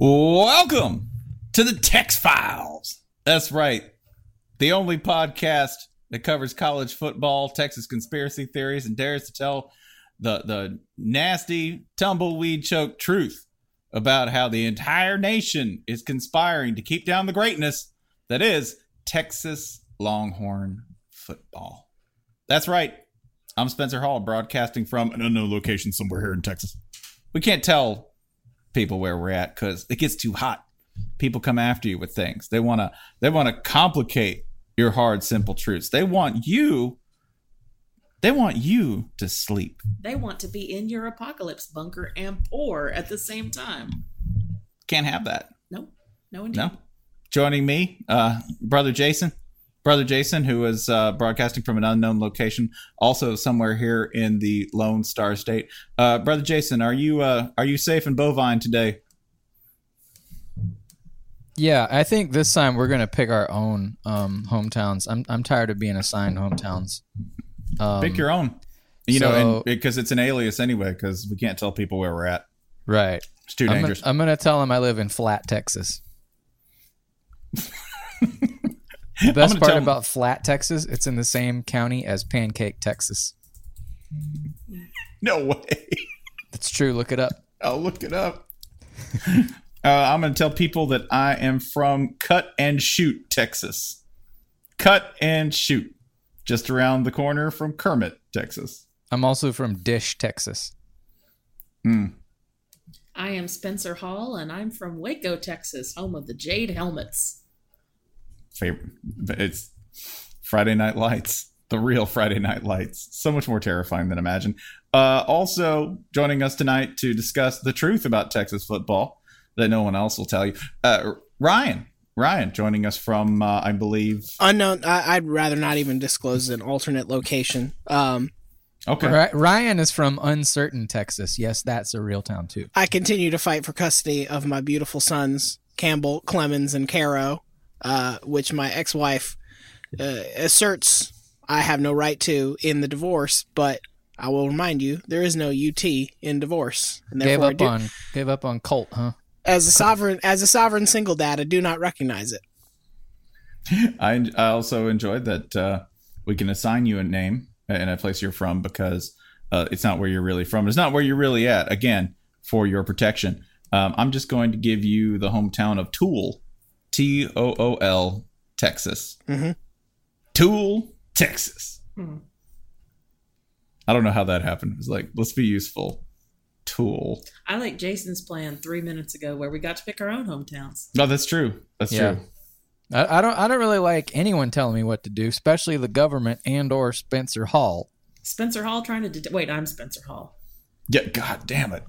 Welcome to the Tex Files. That's right. The only podcast that covers college football, Texas conspiracy theories, and dares to tell the, the nasty, tumbleweed choked truth about how the entire nation is conspiring to keep down the greatness that is Texas Longhorn football. That's right. I'm Spencer Hall, broadcasting from an unknown location somewhere here in Texas. We can't tell people where we're at because it gets too hot. People come after you with things. They wanna they wanna complicate your hard, simple truths. They want you. They want you to sleep. They want to be in your apocalypse bunker and poor at the same time. Can't have that. No, no, indeed. No. Joining me, uh, brother Jason, brother Jason, who is uh, broadcasting from an unknown location, also somewhere here in the Lone Star State. Uh, brother Jason, are you uh, are you safe in Bovine today? Yeah, I think this time we're gonna pick our own um, hometowns. I'm I'm tired of being assigned hometowns. Um, Pick your own. You know, so- and because it's an alias anyway, because we can't tell people where we're at. right. It's too I'm dangerous. I'm gonna tell them I live in Flat, Texas. the best part tell 'em- about Flat, Texas, it's in the same county as Pancake, Texas. no way. That's true. Look it up. I'll look it up. uh, I'm going to tell people that I am from Cut and Shoot, Texas. Cut and Shoot, just around the corner from Kermit, Texas. I'm also from Dish, Texas. I am Spencer Hall, and I'm from Waco, Texas, home of the Jade Helmets. Favorite. It's Friday Night Lights, the real Friday Night Lights. So much more terrifying than imagined. Uh, also joining us tonight to discuss the truth about Texas football that no one else will tell you. Uh, Ryan. Ryan joining us from, uh, I believe. Unknown. I, I'd rather not even disclose an alternate location. Um, Okay. Ri- Ryan is from Uncertain, Texas. Yes, that's a real town too. I continue to fight for custody of my beautiful sons, Campbell, Clemens, and Caro, uh, which my ex-wife uh, asserts I have no right to in the divorce. But I will remind you, there is no UT in divorce, and Gave up on gave up on Colt, huh? as a sovereign as a sovereign single dad, I do not recognize it. I, I also enjoyed that uh, we can assign you a name and a place you're from because uh, it's not where you're really from. It's not where you're really at. Again, for your protection, um, I'm just going to give you the hometown of Tool, T O O L, Texas. Mhm. Tool, Texas. Hmm. I don't know how that happened. It was like, let's be useful. Tool. I like Jason's plan three minutes ago, where we got to pick our own hometowns. No, that's true. That's Yeah. true. I, I don't I don't really like anyone telling me what to do, especially the government and or Spencer Hall. Spencer Hall trying to det- wait. I'm Spencer Hall. Yeah. God damn it.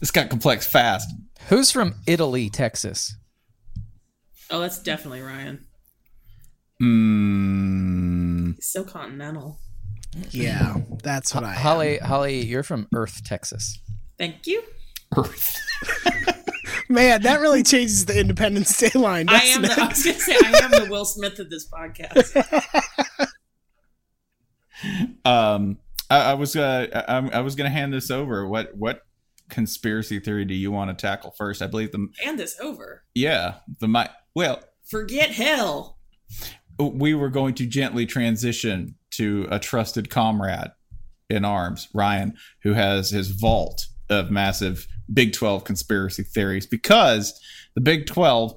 This got complex fast. Who's from Italy, Texas? Oh, that's definitely Ryan. Hmm. He's so continental. Yeah, that's what I. am. Holly, Holly, you're from Earth, Texas. Thank you. Earth. Man, that really changes the Independence Day line. I Doesn't am. The. I was gonna say I am the Will Smith of this podcast. Um, I, I was uh, I, I was gonna hand this over. What what conspiracy theory do you want to tackle first? I believe the and this over. yeah the my well Forget hell. we were going to gently transition to a trusted comrade in arms, Ryan, who has his vault of massive Big 12 conspiracy theories because the Big 12,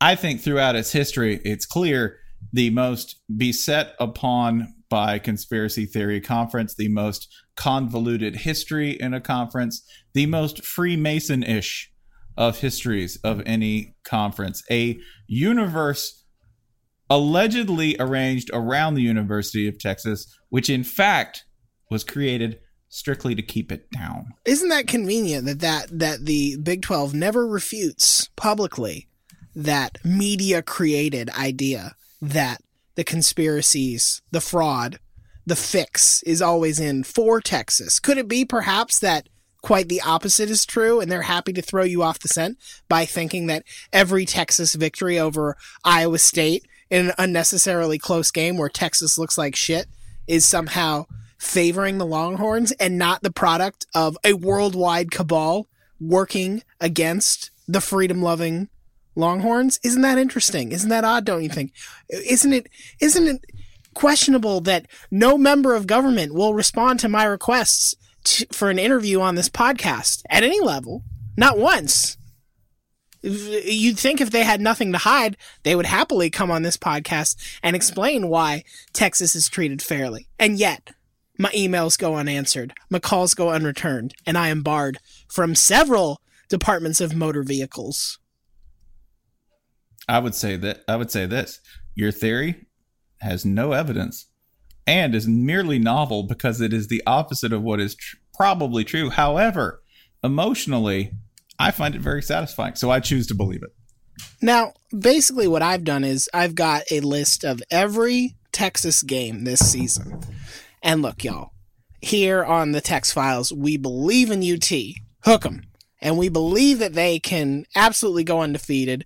I think throughout its history, it's clear the most beset upon by conspiracy theory conference, the most convoluted history in a conference, the most Freemason ish of histories of any conference, a universe allegedly arranged around the University of Texas, which in fact was created strictly to keep it down. Isn't that convenient that that that the Big 12 never refutes publicly that media created idea that the conspiracies, the fraud, the fix is always in for Texas? Could it be perhaps that quite the opposite is true and they're happy to throw you off the scent by thinking that every Texas victory over Iowa State in an unnecessarily close game where Texas looks like shit is somehow favoring the Longhorns and not the product of a worldwide cabal working against the freedom loving Longhorns. Isn't that interesting? Isn't that odd? Don't you think? Isn't it? Isn't it questionable that no member of government will respond to my requests for an interview on this podcast at any level? Not once. You'd think if they had nothing to hide, they would happily come on this podcast and explain why Texas is treated fairly. And yet, my emails go unanswered, my calls go unreturned, and I am barred from several departments of motor vehicles. I would say that I would say this. Your theory has no evidence and is merely novel because it is the opposite of what is tr- probably true. However, emotionally, I find it very satisfying, so I choose to believe it. Now, basically, what I've done is I've got a list of every Texas game this season. And look, y'all, here on the Tex Files, we believe in UT. Hook 'em. And we believe that they can absolutely go undefeated,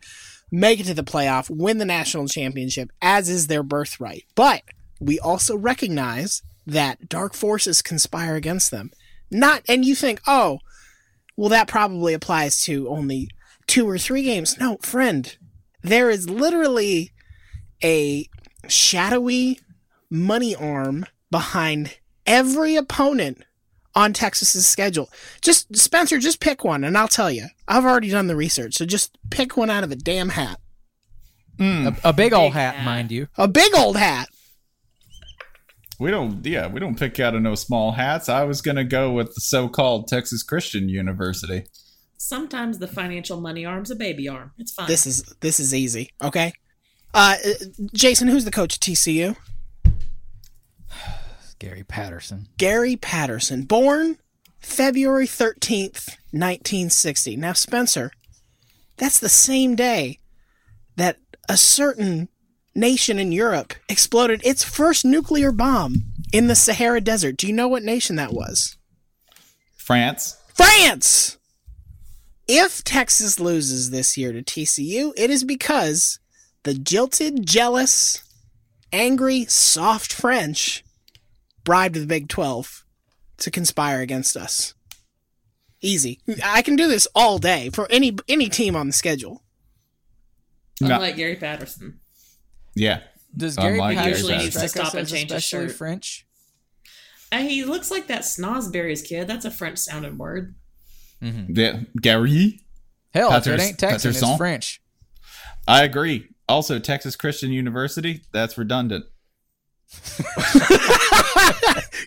make it to the playoff, win the national championship, as is their birthright. But we also recognize that dark forces conspire against them. Not, and you think, oh, well, that probably applies to only two or three games. No, friend, there is literally a shadowy money arm behind every opponent on Texas's schedule. Just Spencer, just pick one, and I'll tell you. I've already done the research, so just pick one out of a damn hat. Mm. A, a big old Big hat, hat. mind you. A big old hat. We don't, yeah, we don't pick out of no small hats. I was gonna go with the so-called Texas Christian University. Sometimes the financial money arm's a baby arm. It's fine. This is this is easy. Okay. Uh, uh, Jason, who's the coach at TCU? Gary Patterson. Gary Patterson, born February 13th, 1960. Now, Spencer, that's the same day that a certain nation in Europe exploded its first nuclear bomb in the Sahara Desert. Do you know what nation that was? France. France! If Texas loses this year to TCU, it is because the jilted, jealous, angry, soft French bribed the Big 12 to conspire against us. Easy. I can do this all day for any any team on the schedule. No. Unlike Gary Patterson. Yeah. Does Gary Unlike Gary Patterson Patterson. strike Usually us stop and change his shirt. French? Uh, he looks like that Snosberry's kid. That's a French sounding word. mhm Yeah. Gary. Hell, if it ain't Texan, it's Patterson? French. I agree. Also, Texas Christian University. That's redundant.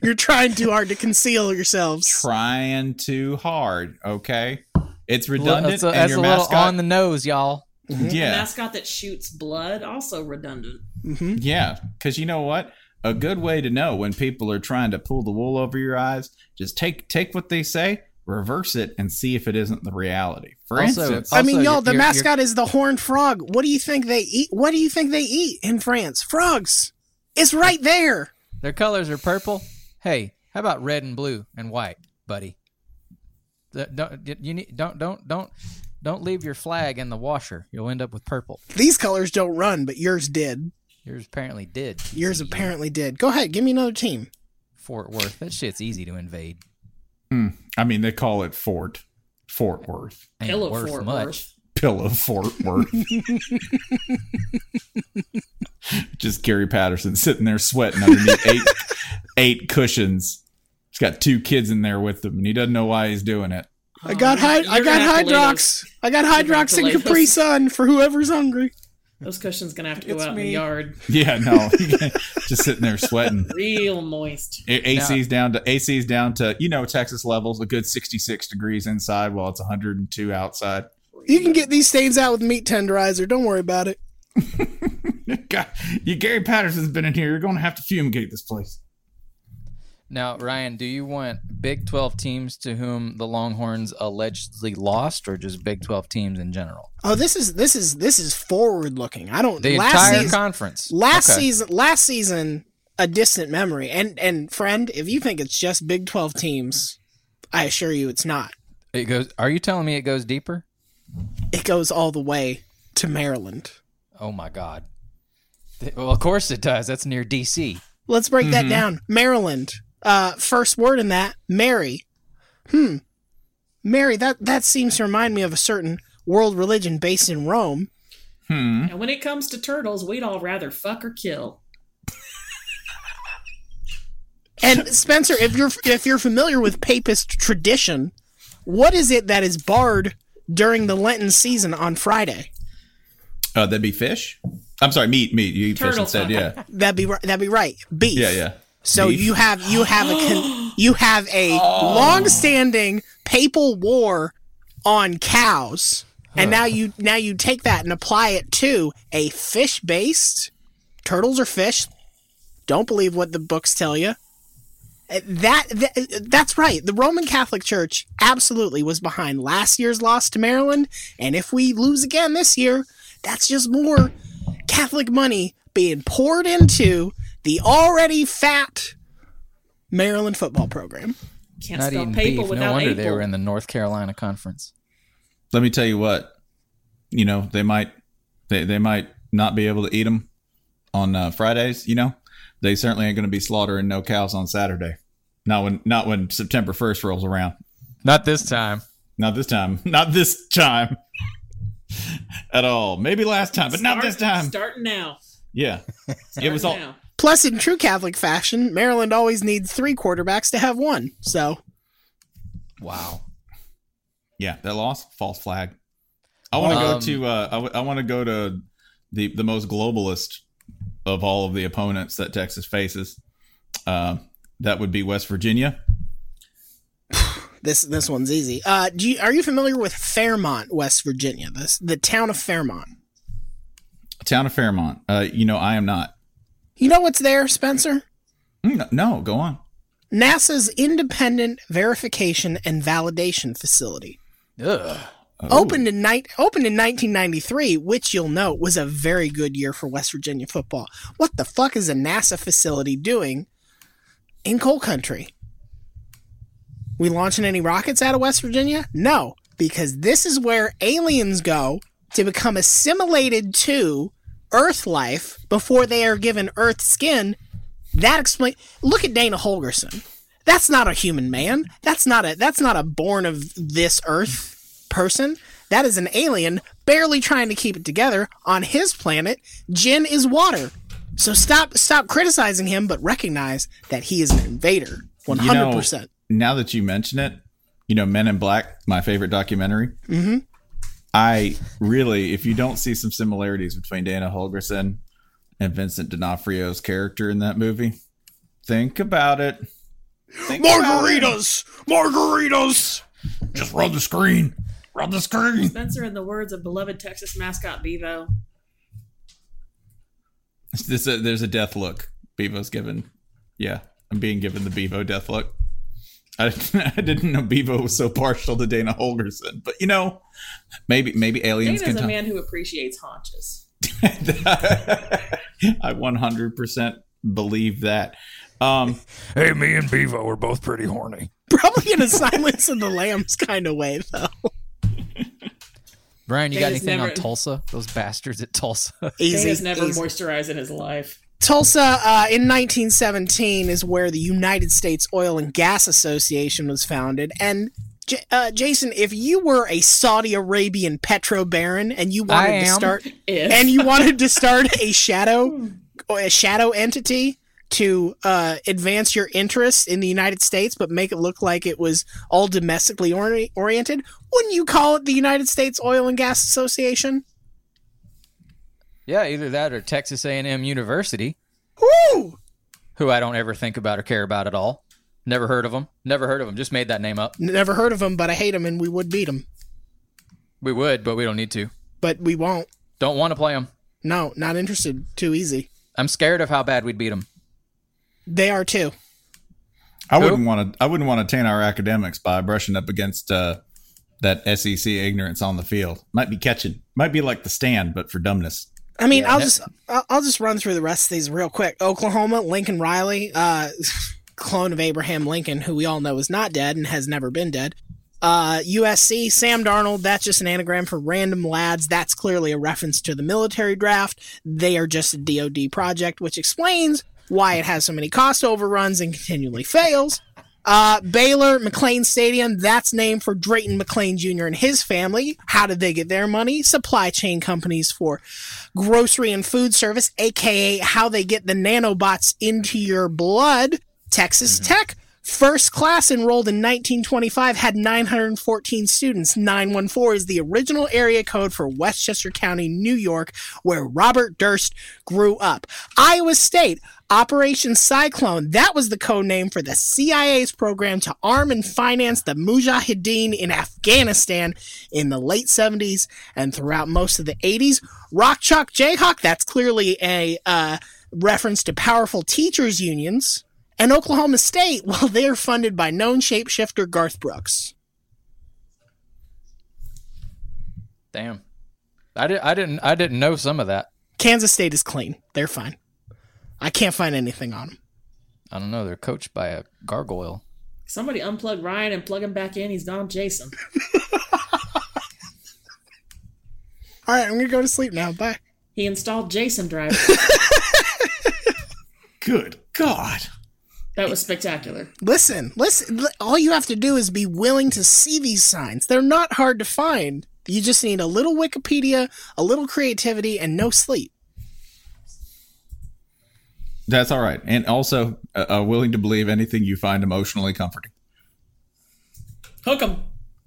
You're trying too hard to conceal yourselves. Trying too hard. Okay. It's Well, redundant. That's a, and that's your a little mascot. on the nose, y'all. Mm-hmm. A yeah. mascot that shoots blood, also redundant. Mm-hmm. Yeah, because you know what? A good way to know when people are trying to pull the wool over your eyes, just take take what they say, reverse it, and see if it isn't the reality. For Also- instance, I mean, Also, y'all, the you're- you're- mascot is the horned frog. What do you think they eat? What do you think they eat in France? Frogs. It's right there. Their colors are purple. Hey, how about red and blue and white, buddy? The- Don't you need don't don't don't don't leave your flag in the washer. You'll end up with purple. These colors don't run, but yours did. Yours apparently did. Yours apparently did. Go ahead, give me another team. Fort Worth. That shit's easy to invade. Hmm. I mean, they call it Fort Fort Worth, Ain't Pillow worth Fort much. Worth. Pillow Fort Worth. just Gary Patterson sitting there sweating underneath eight eight cushions. He's got two kids in there with him, and he doesn't know why he's doing it. I got Oh, I got have Hydrox. I got Hydrox and lay Capri those- Sun for whoever's hungry. Those cushions gonna have to go It's out in the yard, Yeah, no, just sitting there sweating. real moist. A- AC's down to AC's down to you know Texas levels a good 66 degrees inside while it's 102 outside. You can get these stains out with meat tenderizer. Don't worry about it. God, you Gary Patterson's been in here. You're going to have to fumigate this place. Now, Ryan, do you want Big 12 teams to whom the Longhorns allegedly lost or just Big 12 teams in general? Oh, this is this is this is forward looking. I don't The last entire season, conference. last Okay. season last season a distant memory. And and friend, if you think it's just Big 12 teams, I assure you it's not. It goes Are you telling me it goes deeper? It goes all the way to Maryland. Oh my god. Well, of course it does. That's near DC. Let's break Mm-hmm. that down. Maryland. Uh, first word in that, Mary. Hmm. Mary, that, that seems to remind me of a certain world religion based in Rome. Hmm. And when it comes to turtles, we'd all rather fuck or kill. And Spencer, if you're if you're familiar with papist tradition, what is it that is barred during the Lenten season on Friday? Uh, that'd be fish. I'm sorry, meat, meat. You eat fish instead. Yeah, That'd be ri- that'd be right. Beef. yeah, yeah. So Beef? you have you have a con- you have a long-standing papal war on cows, and now you now you take that and apply it to a fish-based. Turtles are fish. Don't believe what the books tell you. Uh, That, that that's right. The Roman Catholic Church absolutely was behind last year's loss to Maryland, and if we lose again this year, that's just more Catholic money being poured into the already fat Maryland football program. Can't Not spell eating papal beef. without No wonder able. they were in the North Carolina conference. Let me tell you what. You know they might they they might not be able to eat them on uh, Fridays. You know they certainly ain't going to be slaughtering no cows on Saturday. Not when not when September first rolls around. Not this time. Not this time. Not this time. At all. Maybe last time, but not this time. Starting now. Yeah. It was all now. Plus, in true Catholic fashion, Maryland always needs three quarterbacks to have one. So, Wow. Yeah, that loss, false flag. I want to Um, go to. Uh, I, w- I want to go to the the most globalist of all of the opponents that Texas faces. Uh, that would be West Virginia. this this one's easy. Uh, do you, are you familiar with Fairmont, West Virginia? This the town of Fairmont. Town of Fairmont. Uh, you know, I am not. You know what's there, Spencer? Mm, No, no, go on. NASA's Independent Verification and Validation Facility. Ugh. Oh. Opened in night opened in 1993, which you'll note was a very good year for West Virginia football. What the fuck is a NASA facility doing in coal country? We launching any rockets out of West Virginia? No, because this is where aliens go to become assimilated to Earth life before they are given Earth skin. That explain. Look at Dana Holgorsen. That's not a human man. That's not a. That's not a born of this Earth person. That is an alien barely trying to keep it together on his planet. Jin is water. So stop stop criticizing him, but recognize that he is an invader. One hundred percent. Now that you mention it, you know, Men in Black, my favorite documentary. Mm-hmm. I really, if you don't see some similarities between Dana Holgorsen and Vincent D'Onofrio's character in that movie, think about it. Think about it. Margaritas, margaritas. Just run the screen. Run the screen. Spencer, in the words of beloved Texas mascot Bevo, This a, there's a death look. Bevo's given. Yeah, I'm being given the Bevo death look. I, I didn't know Bevo was so partial to Dana Holgorsen, but you know, maybe maybe aliens Dana's can. a t- man who appreciates haunches. I 100% believe that. Um, Hey, me and Bevo were both pretty horny. Probably in a Silence of the Lambs kind of way, though. Brian, you got Dana's anything on Tulsa? Those bastards at Tulsa. Easy. Dana's never easy. moisturized in his life. Tulsa uh, in 1917 is where the United States Oil and Gas Association was founded. And J- uh, Jason, if you were a Saudi Arabian petro baron and you wanted to start If and you wanted to start a shadow a shadow entity to uh, advance your interests in the United States, but make it look like it was all domestically ori- oriented, wouldn't you call it the United States Oil and Gas Association? Yeah, either that or Texas A&M University, Woo! who I don't ever think about or care about at all. Never heard of them. Never heard of them. Just made that name up. Never heard of them, but I hate them, and we would beat them, We would, but we don't need to. but we won't. Don't want to play them. No, not interested. Too easy. I'm scared of how bad we'd beat them. They are too. I Who? wouldn't want to. I wouldn't want to taint our academics by brushing up against uh, that SEC ignorance on the field. Might be catching. Might be like the stand, but for dumbness. I mean, Yeah, I'll just I'll, I'll just run through the rest of these real quick. Oklahoma, Lincoln Riley, uh, clone of Abraham Lincoln, who we all know is not dead and has never been dead. Uh, USC, Sam Darnold. That's just an anagram for random lads. That's clearly a reference to the military draft. They are just a DoD project, which explains why it has so many cost overruns and continually fails. Uh, Baylor McLane Stadium, that's named for Drayton McLane Jr. and his family. How did they get their money? Supply chain companies for grocery and food service, aka how they get the nanobots into your blood. Texas Tech, first class enrolled in 1925, had 914 students. 914 is the original area code for Westchester County, New York, where Robert Durst grew up. Iowa State, Operation Cyclone, that was the code name for the CIA's program to arm and finance the Mujahideen in Afghanistan in the late 70s and throughout most of the 80s. Rock Chalk Jayhawk, that's clearly a uh, reference to powerful teachers' unions. And Oklahoma State, well, they're funded by known shapeshifter Garth Brooks. Damn. I, did, I didn't I didn't know some of that. Kansas State is clean. They're fine. I can't find anything on them. I don't know. They're coached by a gargoyle. Somebody unplug Ryan and plug him back in. He's gone Jason. All right, I'm going to go to sleep now. Bye. He installed Jason Drive. Good God. That was spectacular. Listen, listen. All you have to do is be willing to see these signs. They're not hard to find. You just need a little Wikipedia, a little creativity, and no sleep. That's all right. And also uh, uh, willing to believe anything you find emotionally comforting. Hook him.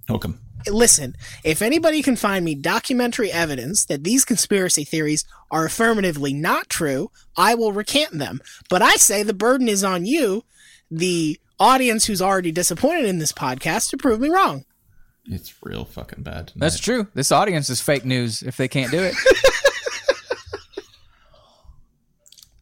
Hook 'em. Listen, if anybody can find me documentary evidence that these conspiracy theories are affirmatively not true, I will recant them. But I say the burden is on you, the audience who's already disappointed in this podcast, to prove me wrong. It's real fucking bad. Tonight. That's true. This audience is fake news if they can't do it.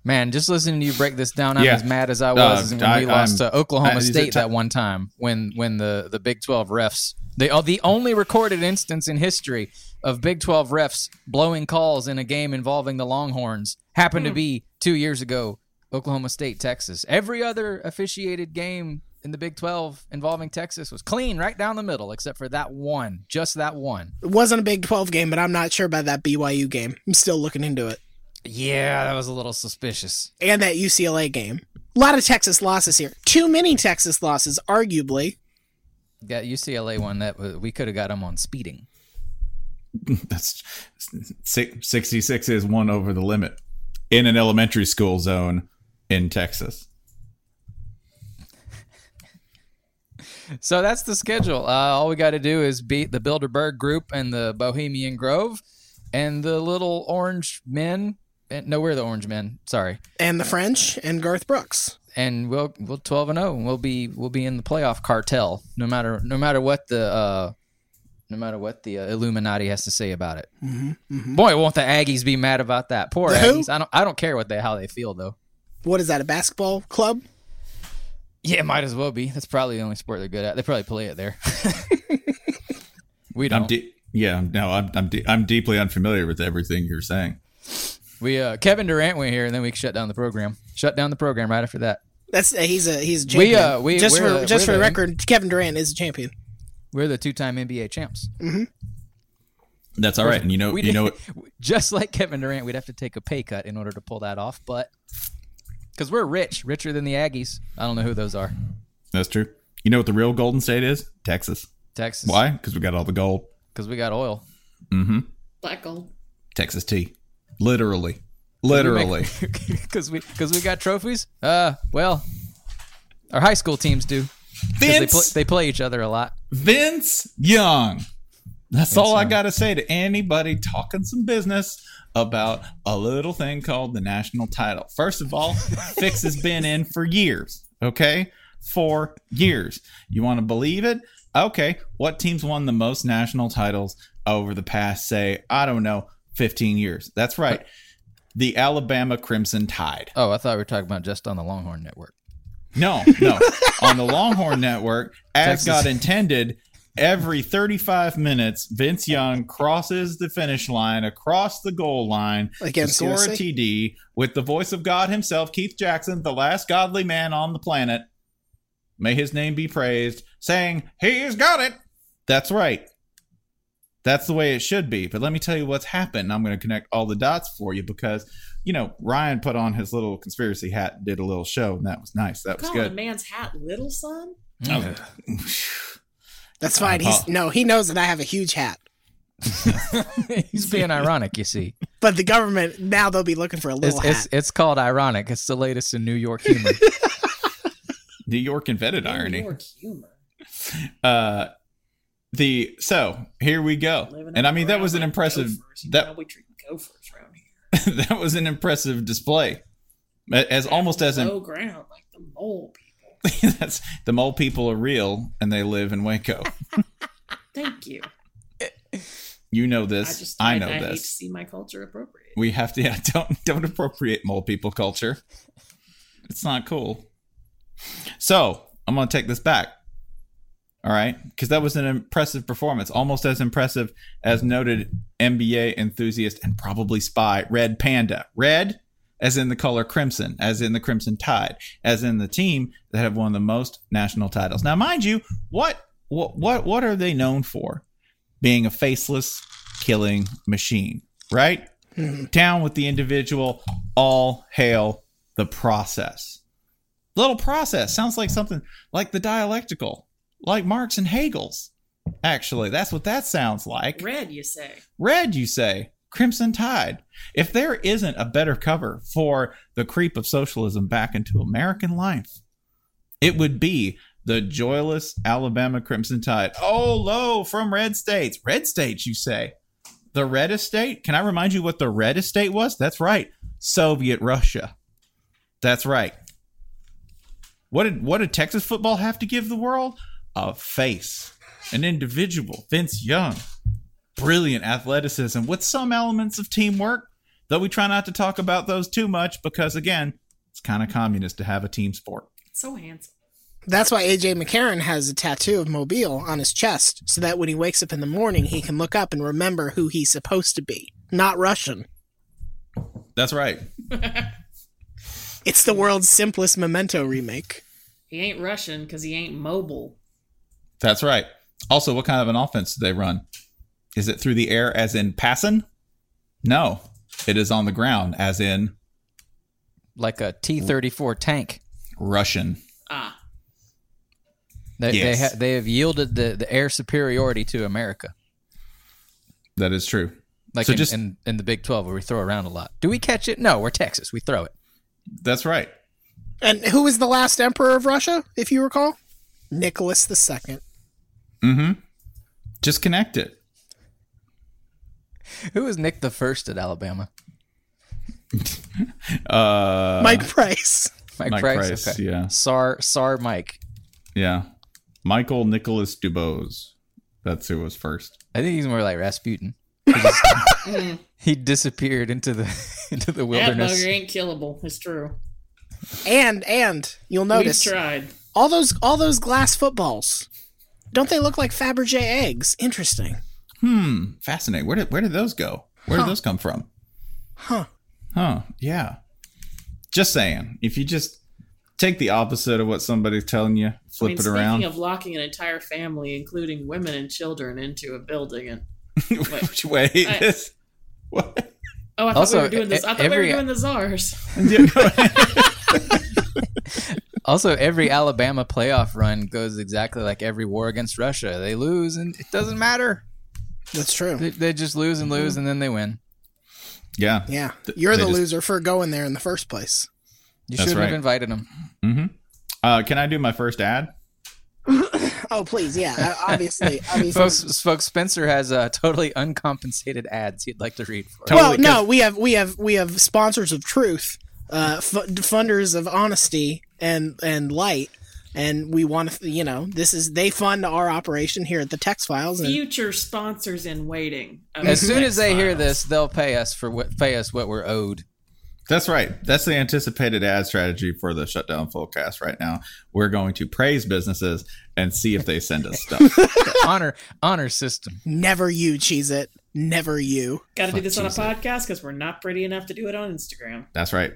Man, just listening to you break this down, I'm Yeah. as mad as I was Uh, when we lost I'm- to Oklahoma I- State ti- that one time when when the, the Big 12 refs the uh, the only recorded instance in history of Big 12 refs blowing calls in a game involving the Longhorns happened to be 2 years ago Oklahoma State Texas. Every other officiated game in the Big 12 involving Texas was clean right down the middle except for that one, just that one. It wasn't a Big 12 game, but I'm not sure about that BYU game. I'm still looking into it. Yeah, that was a little suspicious. And that UCLA game. A lot of Texas losses here. Too many Texas losses, arguably. That UCLA one that we could have got them on speeding. That's 66 is one over the limit in an elementary school zone in Texas. So that's the schedule. Uh, all we got to do is beat the Bilderberg Group and the Bohemian Grove and the little Orange Men. And- No, we're the Orange Men. Sorry, And the French and Garth Brooks. and we'll we'll twelve and zero. and We'll be we'll be in the playoff cartel. No matter no matter what the uh, no matter what the uh, Illuminati has to say about it. Boy, won't the Aggies be mad about that? Poor The who? Aggies. I don't I don't care what they how they feel though. What is that, a basketball club? Yeah, it might as well be. That's probably the only sport they're good at. They probably play it there. we I'm don't. de- yeah, no, I'm I'm, de- I'm deeply unfamiliar with everything you're saying. We uh, Kevin Durant went here, and then we shut down the program. Shut down the program right after that. That's uh, he's a he's a We, uh, we- just for the- just for we're the the- record, Kevin Durant is a champion. We're the two-time NBA champs. That's all right. And you know, We you know, just like Kevin Durant, we'd have to take a pay cut in order to pull that off, but because we're rich, richer than the Aggies. I don't know who those are. that's true. You know what the real Golden State is? Texas. Texas. Why? Because we got all the gold. Because we got oil. Mm-hmm. Black gold. Texas tea. Literally. Literally. Because we because we got trophies. Uh, well, our high school teams do. 'Cause They, Vince, pl- they play each other a lot. Vince Young. That's all I got to say to anybody talking some business about a little thing called the national title. First of all, Fix has been in for years, okay? For years. You want to believe it? Okay. What teams won the most national titles over the past, say, I don't know, 15 years? That's right. The Alabama Crimson Tide. Oh, I thought we were talking about just on the Longhorn Network. No, no. On the Longhorn Network, as Texas. God intended, every 35 minutes, Vince Young crosses the finish line across the goal line to Against score a TD with the voice of God himself, Keith Jackson, the last godly man on the planet. May his name be praised, saying, He's got it. That's right. That's the way it should be. But let me tell you what's happened. I'm going to connect all the dots for you because, you know, Ryan put on his little conspiracy hat and did a little show, and that was nice. That was Calling a good. man's hat little son? Oh. That's fine. He's no, he knows that I have a huge hat. He's being ironic, you see. But the government now they'll be looking for a little It's, hat. it's it's called ironic. It's the latest in New York humor. New York invented New irony. New York humor. Uh, the so here we go, and I mean that was an impressive gophers. You know that we treat gophers around here. that was an impressive display, as almost as in low ground like the mole people. that's the mole people are real and they live in Waco. Thank you. You know I this. just I, I, know I hate to this. see my culture appropriate. We have to yeah, don't don't appropriate mole people culture. It's not cool. So I'm gonna take this back. All right, because that was an impressive performance, almost as impressive as noted NBA enthusiast and probably spy Red Panda. Red, as in the color crimson, as in the Crimson Tide, as in the team that have won the most national titles. Now, mind you, what what what what are they known for? Being a faceless killing machine, right? Hmm. Down with the individual, all hail the process. Little process sounds like something like the dialectical, like Marx and Hegel's. Actually, that's what that sounds like. Red, you say? Red, you say. Crimson Tide. If there isn't a better cover for the creep of socialism back into American life, it would be the joyless Alabama Crimson Tide. Oh, lo, from red states. Red states, you say. The red estate? Can I remind you what the red estate was? That's right. Soviet Russia. That's right. What did what did Texas football have to give the world? A face. An individual. Vince Young brilliant athleticism with some elements of teamwork, though we try not to talk about those too much because, again, it's kind of communist to have a team sport. So handsome. That's why AJ McCarron has a tattoo of Mobile on his chest, so that when he wakes up in the morning, he can look up and remember who he's supposed to be. Not Russian. That's right. It's the world's simplest memento remake. He ain't Russian because he ain't mobile. That's right. Also, what kind of an offense do they run? Is it through the air as in passing? No, it is on the ground as in like a T thirty four tank. Russian. Ah, They Yes. they, ha- they have yielded the, the air superiority to America. That is true. Like So in, just- in, in the Big Twelve where we throw around a lot. Do we catch it? No, we're Texas. We throw it. That's right. And who was the last emperor of Russia, if you recall? Nicholas II. Mm-hmm. Just connect it. Who was Nick the First at Alabama? Uh, Mike Price. Mike, Mike Price. Price, okay. yeah. Sar Sar Mike. yeah. Michael Nicholas Dubose. That's who was first. I think he's more like Rasputin. He, just- he disappeared into the into the that wilderness. bugger ain't killable. It's true. And and you'll notice We've tried. all those all those glass footballs. Don't they look like Fabergé eggs? Interesting. Hmm. Fascinating. Where did where did those go? Where did those come from? Huh. Huh. Yeah. Just saying. If you just take the opposite of what somebody's telling you, I flip mean, it speaking around. of locking an entire family, including women and children, into a building, and Which way? I- this? What? oh, I thought Also, we were doing this. I thought we were doing the czars. Yeah, go ahead. Also, every Alabama playoff run goes exactly like every war against Russia. They lose, and it doesn't matter. That's true. They, they just lose and lose, and then they win. yeah. Yeah. You're they the just- loser for going there in the first place. You shouldn't right. have invited them. Mm-hmm. Uh, can I do my first ad? Oh, please. Yeah. uh, Obviously. obviously. Folks, folks, Spencer has uh, totally uncompensated ads he'd like to read for. Totally, well, no, we have we have we have sponsors of truth, uh, f- funders of honesty and and light, and we want to, you know, this is they fund our operation here at the Tex Files, and Future sponsors in waiting. As soon as they hear this, they'll pay us for what pay us what we're owed. That's right. That's the anticipated ad strategy for the Shutdown Fullcast right now. We're going to praise businesses and see if they send us stuff. honor honor system. never you cheese it, never you. got to do this on a podcast because we're not pretty enough to do it on Instagram. That's right.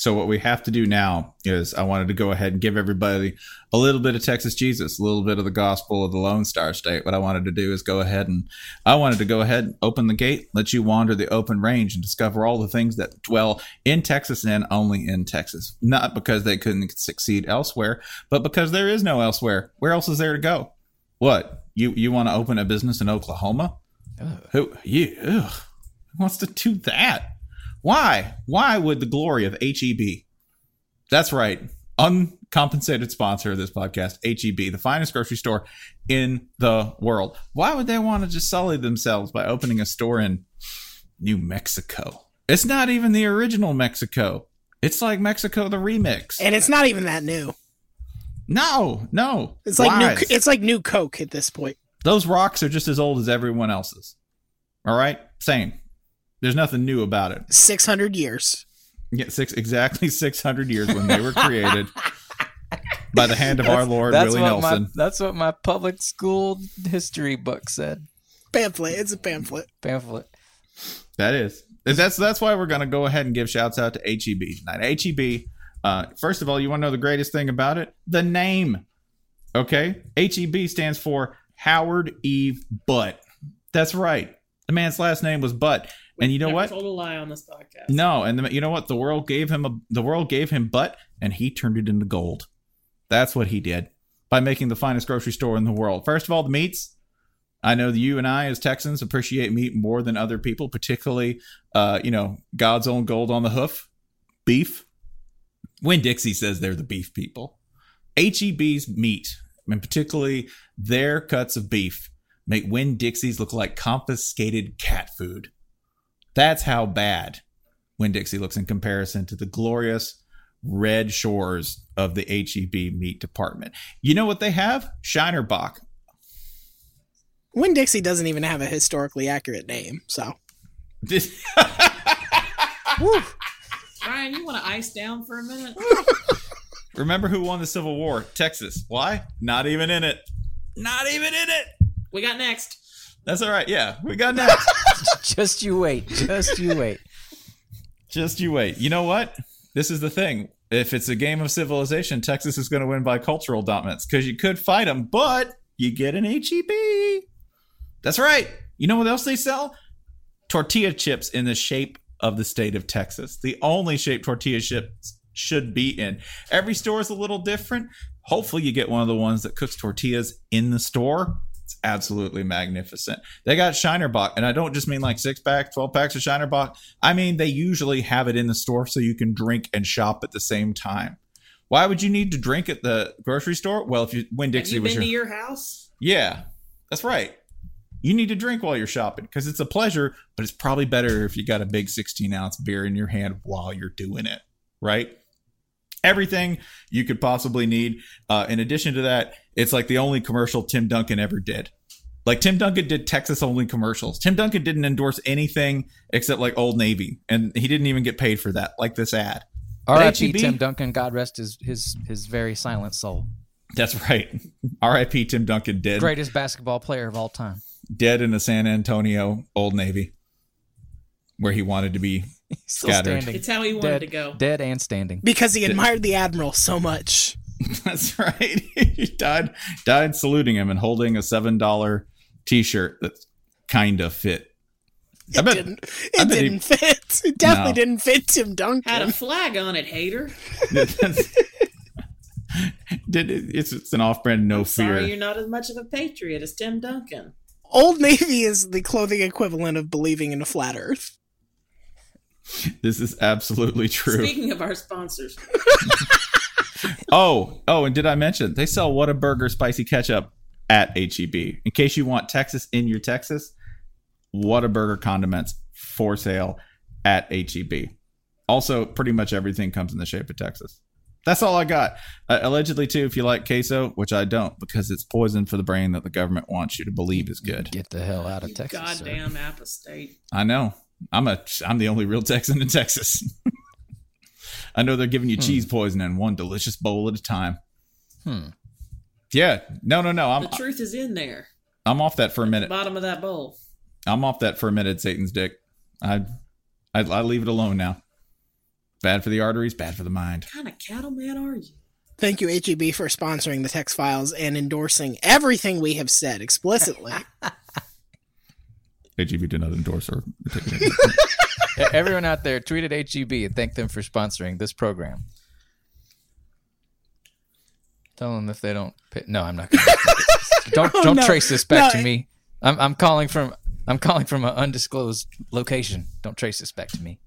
So what we have to do now is I wanted to go ahead and give everybody a little bit of Texas Jesus, a little bit of the gospel of the Lone Star State. What I wanted to do is go ahead and I wanted to go ahead, and open the gate, let you wander the open range and discover all the things that dwell in Texas and only in Texas. Not because they couldn't succeed elsewhere, but because there is no elsewhere. Where else is there to go? What? You you want to open a business in Oklahoma? Who you ugh, who wants to do that? Why? Why would the glory of HEB? That's right. Uncompensated sponsor of this podcast, HEB, the finest grocery store in the world. Why would they want to just sully themselves by opening a store in New Mexico? It's not even the original Mexico. It's like Mexico the remix. And it's not even that new. No, no. It's like new. It's like new Coke at this point. Those rocks are just as old as everyone else's. All right? Same. There's nothing new about it. Six hundred years. Yeah, six exactly 600 years when they were created by the hand of our Lord that's Willie what Nelson. My, that's what my public school history book said. Pamphlet. It's a pamphlet. Pamphlet. That is. That's that's why we're going to go ahead and give shouts out to HEB tonight. HEB. Uh, first of all, you want to know the greatest thing about it? The name. Okay, HEB stands for Howard Eve Butt. That's right. The man's last name was Butt, and you know what? Told a lie on this podcast. No, and the, you know what? The world gave him a the world gave him butt, and he turned it into gold. That's what he did by making the finest grocery store in the world. First of all, the meats. I know that you and I, as Texans, appreciate meat more than other people, particularly, uh, you know, God's own gold on the hoof, beef. When Dixie says they're the beef people, HEB's meat, and particularly their cuts of beef, make Winn Dixie's look like confiscated cat food. That's how bad Winn Dixie looks in comparison to the glorious red shores of the HEB meat department. You know what they have? Shiner Bock. Winn Dixie doesn't even have a historically accurate name, so Woo. Ryan, you want to ice down for a minute? Remember who won the Civil War? Texas. Why? Not even in it. Not even in it. We got next. That's all right. Yeah, we got next. Just you wait. Just you wait. Just you wait. You know what? This is the thing. If it's a game of civilization, Texas is going to win by cultural dominance because you could fight them, but you get an HEB. That's right. You know what else they sell? Tortilla chips in the shape of the state of Texas. The only shape tortilla chips should be in. Every store is a little different. Hopefully, you get one of the ones that cooks tortillas in the store. It's absolutely magnificent. They got Shiner Shinerbach, and I don't just mean like six pack, 12 packs of Shiner Shinerbach. I mean, they usually have it in the store so you can drink and shop at the same time. Why would you need to drink at the grocery store? Well, if you when Dixie you was been your, to your house? yeah, that's right. You need to drink while you're shopping because it's a pleasure, but it's probably better if you got a big 16 ounce beer in your hand while you're doing it, right? Everything you could possibly need. Uh, in addition to that, it's like the only commercial Tim Duncan ever did. Like Tim Duncan did Texas only commercials. Tim Duncan didn't endorse anything except like Old Navy, and he didn't even get paid for that, like this ad. R.I.P. HEB? Tim Duncan. God rest his his his very silent soul. That's right. R.I.P. Tim Duncan dead, Greatest basketball player of all time. dead in the San Antonio Old Navy, where he wanted to be He's still Scattered. standing. It's how he wanted dead, to go. Dead and standing. because he admired the admiral so much. That's right. he died died saluting him and holding a seven dollar t shirt that kind of fit. I It bet didn't. I It bet didn't fit. It definitely No. didn't fit Tim Duncan. Had a flag on it, hater. did it, it's, it's an off brand no fear. Sorry, you're not as much of a patriot as Tim Duncan. Old Navy is the clothing equivalent of believing in a flat Earth. This is absolutely true. Speaking of our sponsors, Oh, oh, and did I mention they sell Whataburger spicy ketchup at HEB? In case you want Texas in your Texas, Whataburger condiments for sale at HEB. Also, pretty much everything comes in the shape of Texas. That's all I got. Uh, allegedly, too, if you like queso, which I don't, because it's poison for the brain that the government wants you to believe is good. Get the hell out of you Texas. sir. goddamn apostate. I know. I'm a. I'm the only real Texan in Texas. I know they're giving you Hmm. cheese poisoning one delicious bowl at a time. Hmm. Yeah. No, no, no. I'm The truth is in there. I'm off that for a minute. Bottom of that bowl. I'm off that for a minute, Satan's dick. I, I, I leave it alone now. Bad for the arteries, bad for the mind. What kind of cattleman are you? Thank you, HEB, for sponsoring the Tex Files and endorsing everything we have said explicitly. HEB did not endorse or take it. Everyone out there, tweet at HEB and thank them for sponsoring this program. Tell them if they don't. Pay. No, I'm not. Gonna don't don't no. trace this back No, to me. I'm I'm calling from I'm calling from an undisclosed location. Don't trace this back to me.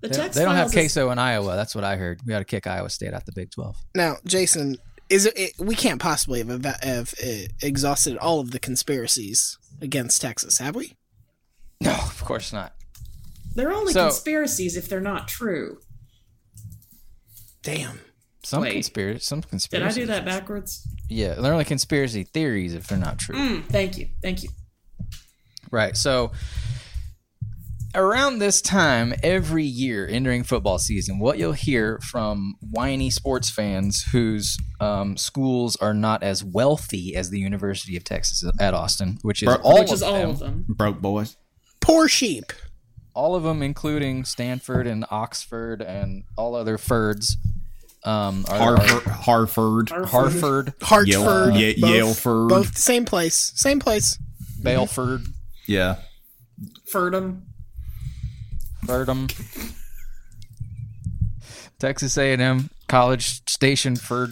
The They, text they don't have files is- queso in Iowa. That's what I heard. We got to kick Iowa State out the Big Twelve. now, Jason, is it, it? We can't possibly have, eva- have uh, exhausted all of the conspiracies against Texas, have we? No, of course not. They're only So- conspiracies if they're not true. Damn. Some Wait. conspiracy. Some conspiracy. Did conspiracy. I do that backwards? Yeah, they're only conspiracy theories if they're not true. Mm, thank you. Thank you. Right. So around this time every year entering football season, what you'll hear from whiny sports fans whose um, schools are not as wealthy as the University of Texas at Austin, which is Bro- all Which of is all them, of them. Broke boys. Poor sheep. all of them, including Stanford and Oxford and all other Fords. Um, are, Harford. Harford. are Harford, Hartford. Yale- Ye- both, Yaleford. Both same place. Same place. Baleford, Yeah. Furdham. Furdham, Texas A&M, College Station, Ferd.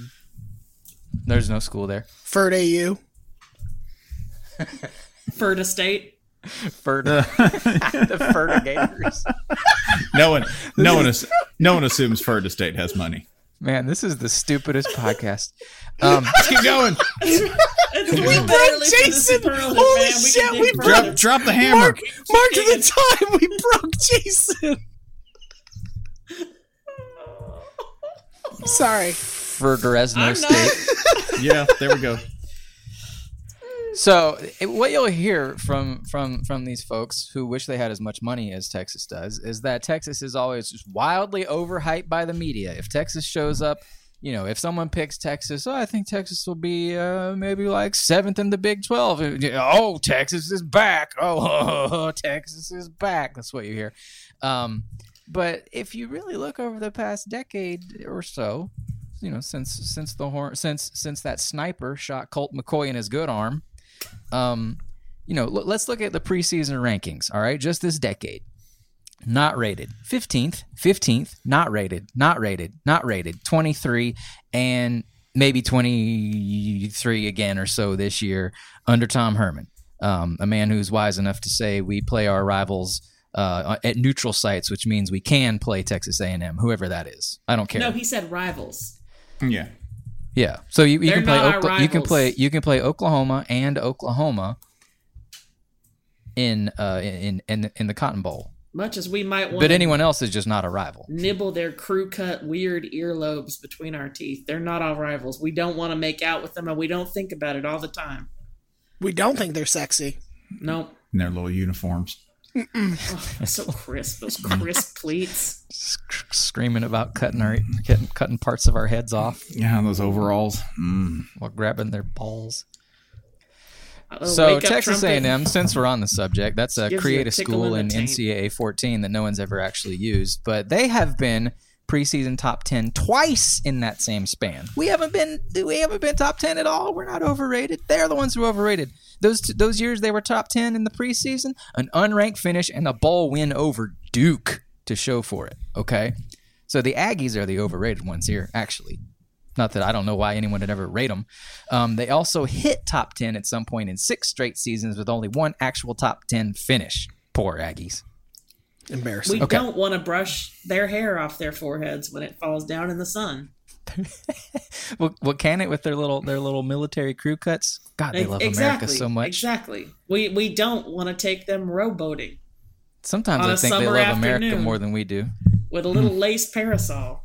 There's no school there. Ferd AU. Furda State. Ferd, the Fertigators. No one, no one, is, no one assumes Ferda State has money. Man, this is the stupidest podcast. Um, Let's keep going. We broke Jason. Holy man. Shit, can we broke- Drop, drop the hammer. Mark, mark the time we broke Jason. Sorry. Ferderesno I'm State. not. Yeah, there we go. So what you'll hear from from from these folks who wish they had as much money as Texas does is that Texas is always just wildly overhyped by the media. If Texas shows up, you know, if someone picks Texas, oh, I think Texas will be uh, maybe like seventh in the Big Twelve. Oh, Texas is back. Oh, Texas is back. That's what you hear. Um, but if you really look over the past decade or so, you know, since since the horn since since that sniper shot Colt McCoy in his good arm, um, you know, l- let's look at the preseason rankings. All right, just this decade. Not rated. 15th, 15th, not rated, not rated, not rated. 23 and maybe 23 again or so this year under Tom Herman. Um, a man who's wise enough to say we play our rivals uh, at neutral sites, which means we can play Texas A&M, whoever that is. I don't care. No, he said rivals. Yeah. Yeah. So you, you They're can play not our Okla- you can rivals. play you can play Oklahoma and Oklahoma in uh in in in the Cotton Bowl. Much as we might want But anyone else is just not a rival. nibble their crew cut weird earlobes between our teeth. They're not all rivals. We don't want to make out with them and we don't think about it all the time. We don't think they're sexy. Nope. In their little uniforms. Oh, so crisp. Those crisp pleats. Sc- screaming about cutting our cutting, cutting parts of our heads off Yeah, those overalls. Mm. while grabbing their balls. Uh, so Texas trumpet. A&M, since we're on the subject, that's a Gives you a create a school in in. NCAA 14 that no one's ever actually used, but they have been preseason top 10 twice in that same span. We haven't been we haven't been top 10 at all. We're not overrated. They're the ones who are overrated. Those those years they were top 10 in the preseason, an unranked finish and a bowl win over Duke to show for it, okay? So the Aggies are the overrated ones here actually. Not that I don't know why anyone would ever rate them. Um, they also hit top 10 at some point in six straight seasons with only one actual top 10 finish. Poor Aggies. Embarrassing. We Okay. don't want to brush their hair off their foreheads when it falls down in the sun. What, what can it with their little their little military crew cuts? God, they love exactly, America so much. Exactly. We we don't want to take them rowboating Sometimes I think they love America more than we do. with a Hmm. little lace parasol.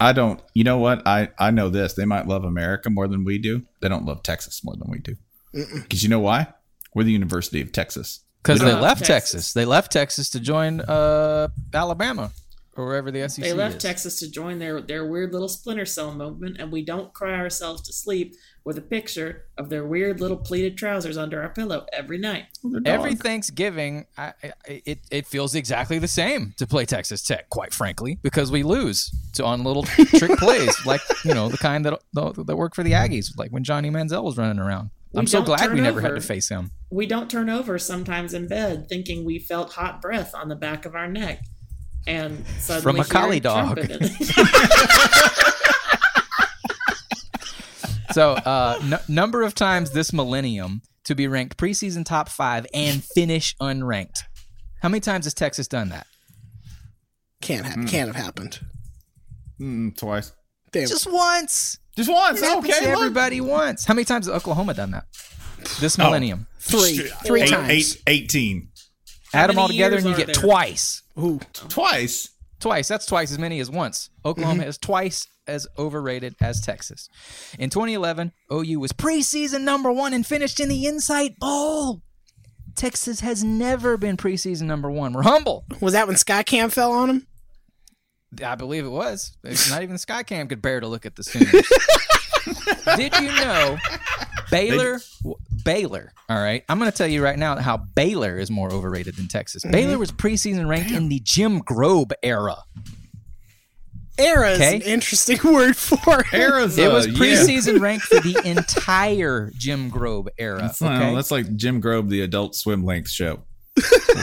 I don't. You know what? I I know this. They might love America more than we do. They don't love Texas more than we do. Because you know why? We're the University of Texas. Because they left Texas. Texas. They left Texas to join uh, Alabama. or wherever the SEC They left is. Texas to join their, their weird little splinter cell movement, and we don't cry ourselves to sleep with a picture of their weird little pleated trousers under our pillow every night. Every Thanksgiving, I, I, it it feels exactly the same to play Texas Tech, quite frankly, because we lose to on little trick plays like you know the kind that that work for the Aggies, like when Johnny Manziel was running around. We I'm so glad we never had to face him. We don't turn over sometimes in bed thinking we felt hot breath on the back of our neck. And suddenly From a collie dog. So, uh, n- number of times this millennium to be ranked preseason top five and finish unranked. How many times has Texas done that? Can't ha- can't have happened. Mm, twice. They, Just once. Just once. It happens Okay. to look. everybody once. How many times has Oklahoma done that? This Oh. millennium. three three Eight- times. eight- 18. Add them all together and you get there? twice. Ooh, Twice. Twice. That's twice as many as once. Oklahoma mm-hmm. is twice as overrated as Texas. In 2011, OU was preseason number one and finished in the Insight Bowl. Texas has never been preseason number one. We're humble. was that when Skycam fell on him? I believe it was. It's not even Skycam could bear to look at the Sooners. Did you know Baylor? Baylor. All right. I'm going to tell you right now how Baylor is more overrated than Texas. Mm-hmm. Baylor was preseason ranked in the Jim Grobe era. Era is Okay. an interesting word for it. Era's, It was yeah. preseason ranked for the entire Jim Grobe era. That's, not- Okay. that's like Jim Grobe, the adult swim length show.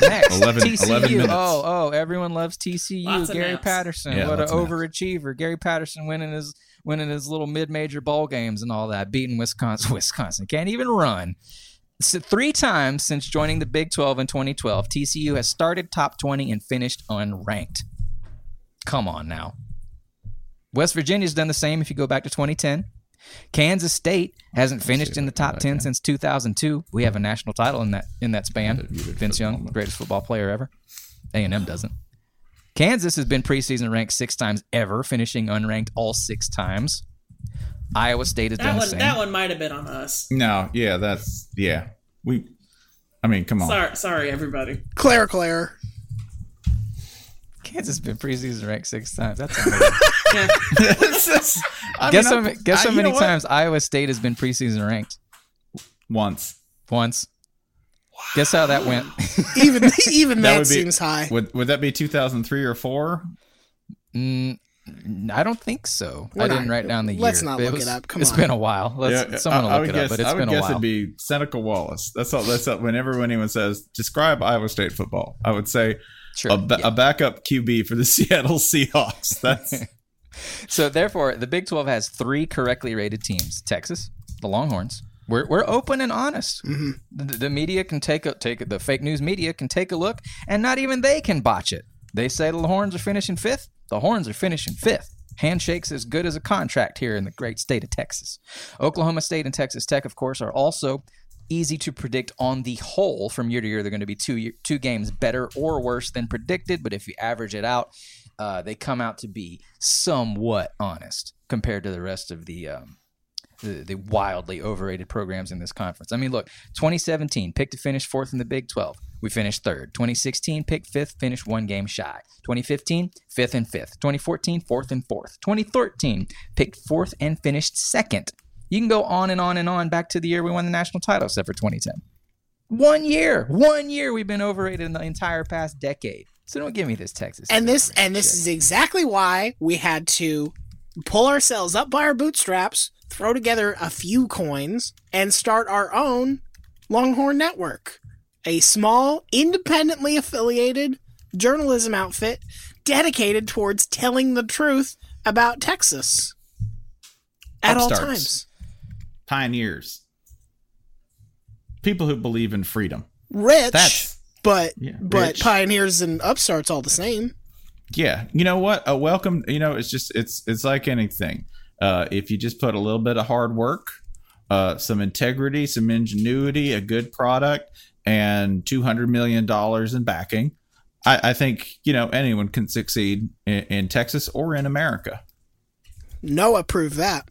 Next, 11 TCU. 11 minutes. Oh, oh, everyone loves TCU. Lots Gary. Patterson, Yeah, what an lots of naps. overachiever. Gary Patterson winning his winning his little mid-major bowl games and all that, beating Wisconsin. Wisconsin can't even run. So three times since joining the Big 12 in 2012, TCU has started top 20 and finished unranked. Come on now. West Virginia's done the same if you go back to 2010. Kansas State hasn't finished in the top 10 since 2002. We have a national title in that in that span. Vince Young, greatest football player ever. A&M doesn't. Kansas has been preseason ranked 6 times ever, finishing unranked all 6 times. Iowa State has that done the same. that one might have been on us. No, yeah, that's, yeah. We, I mean, come on. Sorry sorry everybody. Claire, error. Kansas has been preseason ranked 6 times. That's amazing. Just- guess mean, how, I- ma- guess how many know what? times Iowa State has been preseason ranked? Once. Once. Guess how that went? Even even That that, would be- seems high. Would would that be 2003 or 4? Mm, I don't think so. We're I didn't not- wait down the year. let's not but look was- it up. Come It's on. been a while. Let's, someone will I look would it guess, up, but it's I would been a guess while. it'd be Seneca Wallace. That's all. That's all, whenever anyone says describe Iowa State football, I would say sure. a, ba- yeah. a backup QB for the Seattle Seahawks. That's So therefore, the Big 12 has three correctly rated teams: Texas, the Longhorns. We're, we're open and honest. Mm-hmm. The, the media can take a take a- the fake news media can take a look, and not even they can botch it. They say the Horns are finishing fifth. The Horns are finishing fifth. Handshakes as good as a contract here in the great state of Texas. Oklahoma State and Texas Tech, of course, are also easy to predict on the whole. From year to year, they're going to be two year- two games better or worse than predicted. But if you average it out, uh, they come out to be somewhat honest compared to the rest of the, um, the the wildly overrated programs in this conference. I mean, look, 2017 picked to finish fourth in the Big 12. We finished third. 2016 picked fifth, finished one game shy. 2015 fifth and fifth. 2014 fourth and fourth. 2013 picked fourth and finished second. You can go on and on and on back to the year we won the national title, except for 2010. One year, one year we've been overrated in the entire past decade. So don't give me this Texas. And this and this is exactly why we had to pull ourselves up by our bootstraps, throw together a few coins, and start our own Longhorn Network, a small, independently affiliated journalism outfit dedicated towards telling the truth about Texas at all times. Pioneers, people who believe in freedom. Rich, That's but Yeah, but rich. pioneers and upstarts all the same. yeah. You know what? A welcome. You know, it's just it's it's like anything. Uh, if you just put a little bit of hard work, uh, some integrity, some ingenuity, a good product, and two hundred million dollars in backing, I, I think you know anyone can succeed in, in Texas or in America. Noah proved that.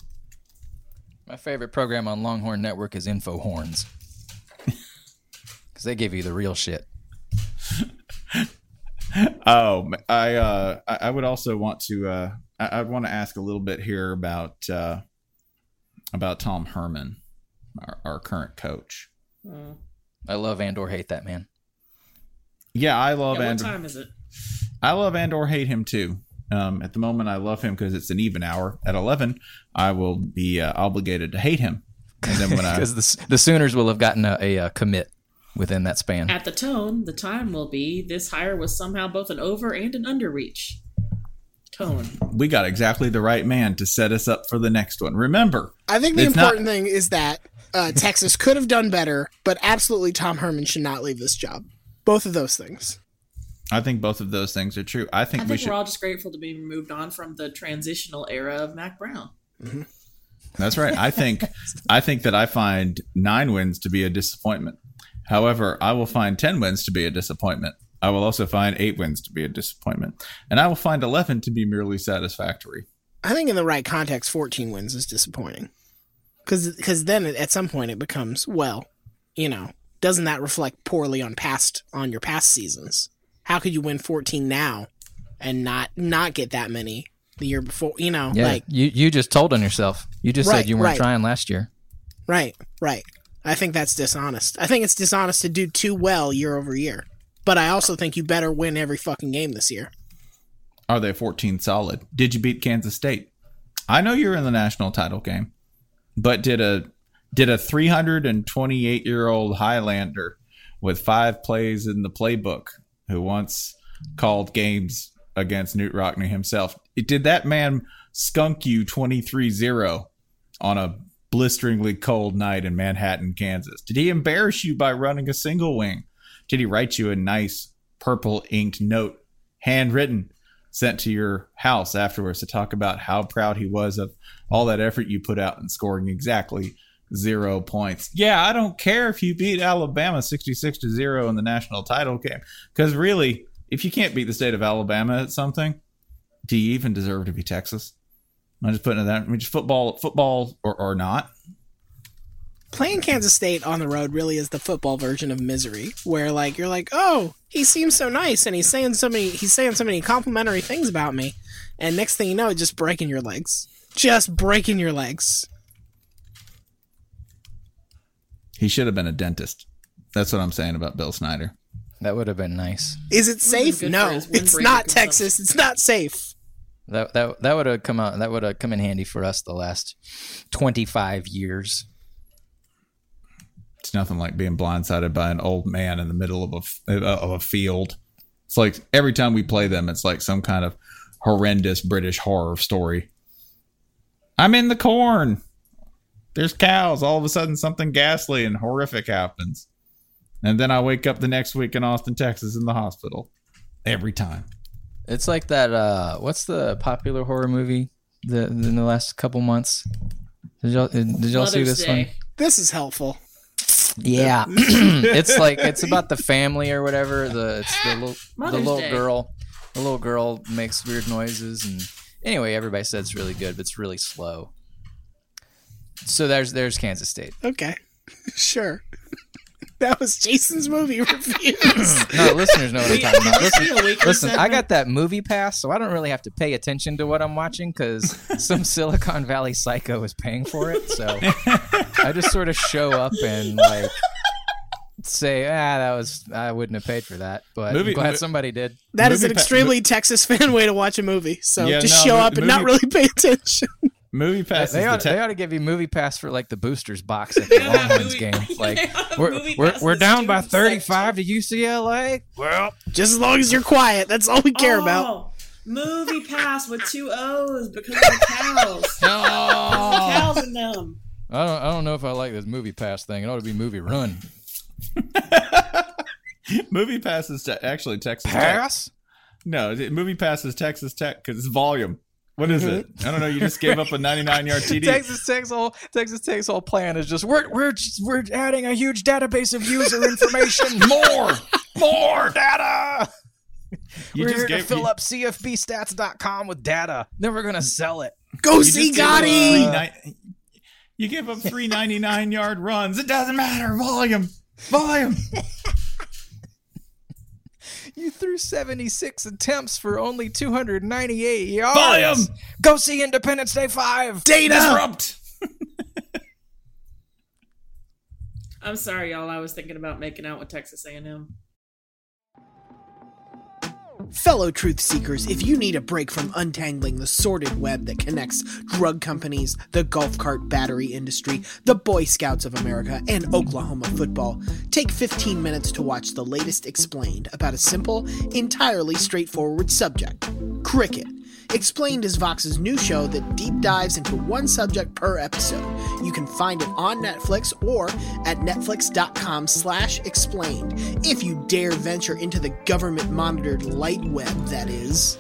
My favorite program on Longhorn Network is Info Horns. Because they give you the real shit. Oh, I uh, I I would also want to uh, I, I want to ask a little bit here about uh, about Tom Herman, our, our current coach. Uh, I love and or hate that man. Yeah, I love yeah, what Andor. time is it? I love Andor, hate him too. Um, at the moment, I love him because it's an even hour. At eleven, I will be uh, obligated to hate him. And then when I Because the, the Sooners will have gotten a, a, uh commit within that span. At the tone, the time will be this hire was somehow both an over and an underreach. Tone. we got exactly the right man to set us up for the next one. Remember, I think the It's not- important thing is that uh, Texas could have done better, but absolutely Tom Herman should not leave this job. Both of those things. I think both of those things are true. I think, I we think should. we're all just grateful to be moved on from the transitional era of Mack Brown. Mm-hmm. That's right. I think I think that I find nine wins to be a disappointment. However, I will find ten wins to be a disappointment. I will also find eight wins to be a disappointment, and I will find eleven to be merely satisfactory. I think in the right context, 14 wins is disappointing. because Because then at some point it becomes, well, you know, doesn't that reflect poorly on past on your past seasons? How could you win 14 now and not not get that many the year before? You know, yeah, like you you just told on yourself. You just Right, said you weren't right. trying last year. right, right. I think that's dishonest. I think it's dishonest to do too well year over year. But I also think you better win every fucking game this year. Are they fourteen solid? Did you beat Kansas State? I know you're in the national title game, but did a did a 328 year old Highlander with five plays in the playbook who once called games against Knute Rockne himself? Did that man skunk you 23 0 on a blisteringly cold night in Manhattan, Kansas? Did he embarrass you by running a single wing? Did he write you a nice purple inked note, handwritten, sent to your house afterwards to talk about how proud he was of all that effort you put out in scoring exactly zero points? Yeah, I don't care if you beat Alabama 66 to 0 in the national title game. Because really, if you can't beat the state of Alabama at something, do you even deserve to be Texas? I'm just putting it that. I mean, just football, football or, or not. Playing Kansas State on the road really is the football version of misery, where like you're like, oh, he seems so nice, and he's saying so many, he's saying so many complimentary things about me, and next thing you know, it's just breaking your legs, just breaking your legs. He should have been a dentist. That's what I'm saying about Bill Snyder. That would have been nice. Is it safe? good No, it's not. Texas. It's not safe. That that that would have come out. That would have come in handy for us the last twenty five years. It's nothing like being blindsided by an old man in the middle of a f- of a field. It's like every time we play them, it's like some kind of horrendous British horror story. I'm in the corn. There's cows. All of a sudden, something ghastly and horrific happens, and then I wake up the next week in Austin, Texas, in the hospital. Every time. It's like that. Uh, what's the popular horror movie the in the last couple months? Did y'all did y'all see this Day. one? This is helpful. Yeah, it's like it's about the family or whatever. The it's the little the little Day. girl. The little girl makes weird noises and anyway, everybody said it's really good, but it's really slow. So there's there's Kansas State. Okay, sure. that was Jason's movie reviews. No, listeners know what I'm talking about. Listen, See a weekly listen, I got that movie pass, so I don't really have to pay attention to what I'm watching because some Silicon Valley psycho is paying for it. So I just sort of show up and like say, ah, that was I wouldn't have paid for that, but Movie- I'm glad mo- somebody did. That is an Movie pa- extremely Texas fan way to watch a movie. So Yeah, just no, show mo- up and not really pay attention. Movie pass They is ought, the they ought to give you movie pass for like the boosters box at the Longhorns game. Like yeah, we're we're, we're down by 35 to UCLA. Well, Just as long as you're quiet, that's all we care oh, about. Movie pass with two O's because of the cows. no. cows in them. I don't I don't know if I like this movie pass thing. It ought to be movie run. movie pass is te- actually Texas Tech. Pass? No, it- movie pass is Texas Tech because it's volume. What is it? I don't know. You just gave up a 99 yard TD. Texas Tech's whole Texas Tech's whole plan is just we're we're just, we're adding a huge database of user information. more, more data. You we're just here gave to fill you- up CFBstats.com with data. Then we're gonna sell it. Go you see just gave up three Gotti. You give up three 99 yard runs. It doesn't matter. Volume. Volume. You threw 76 attempts for only 298 yards. Volume! Go see Independence Day 5. Data. Disrupt. I'm sorry, y'all. I was thinking about making out with Texas A&M. Fellow truth seekers, if you need a break from untangling the sordid web that connects drug companies, the golf cart battery industry, the Boy Scouts of America, and Oklahoma football, take 15 minutes to watch the latest explained about a simple, entirely straightforward subject cricket. Explained is Vox's new show that deep dives into one subject per episode. You can find it on Netflix or at netflix.com slash explained. If you dare venture into the government monitored light web, that is.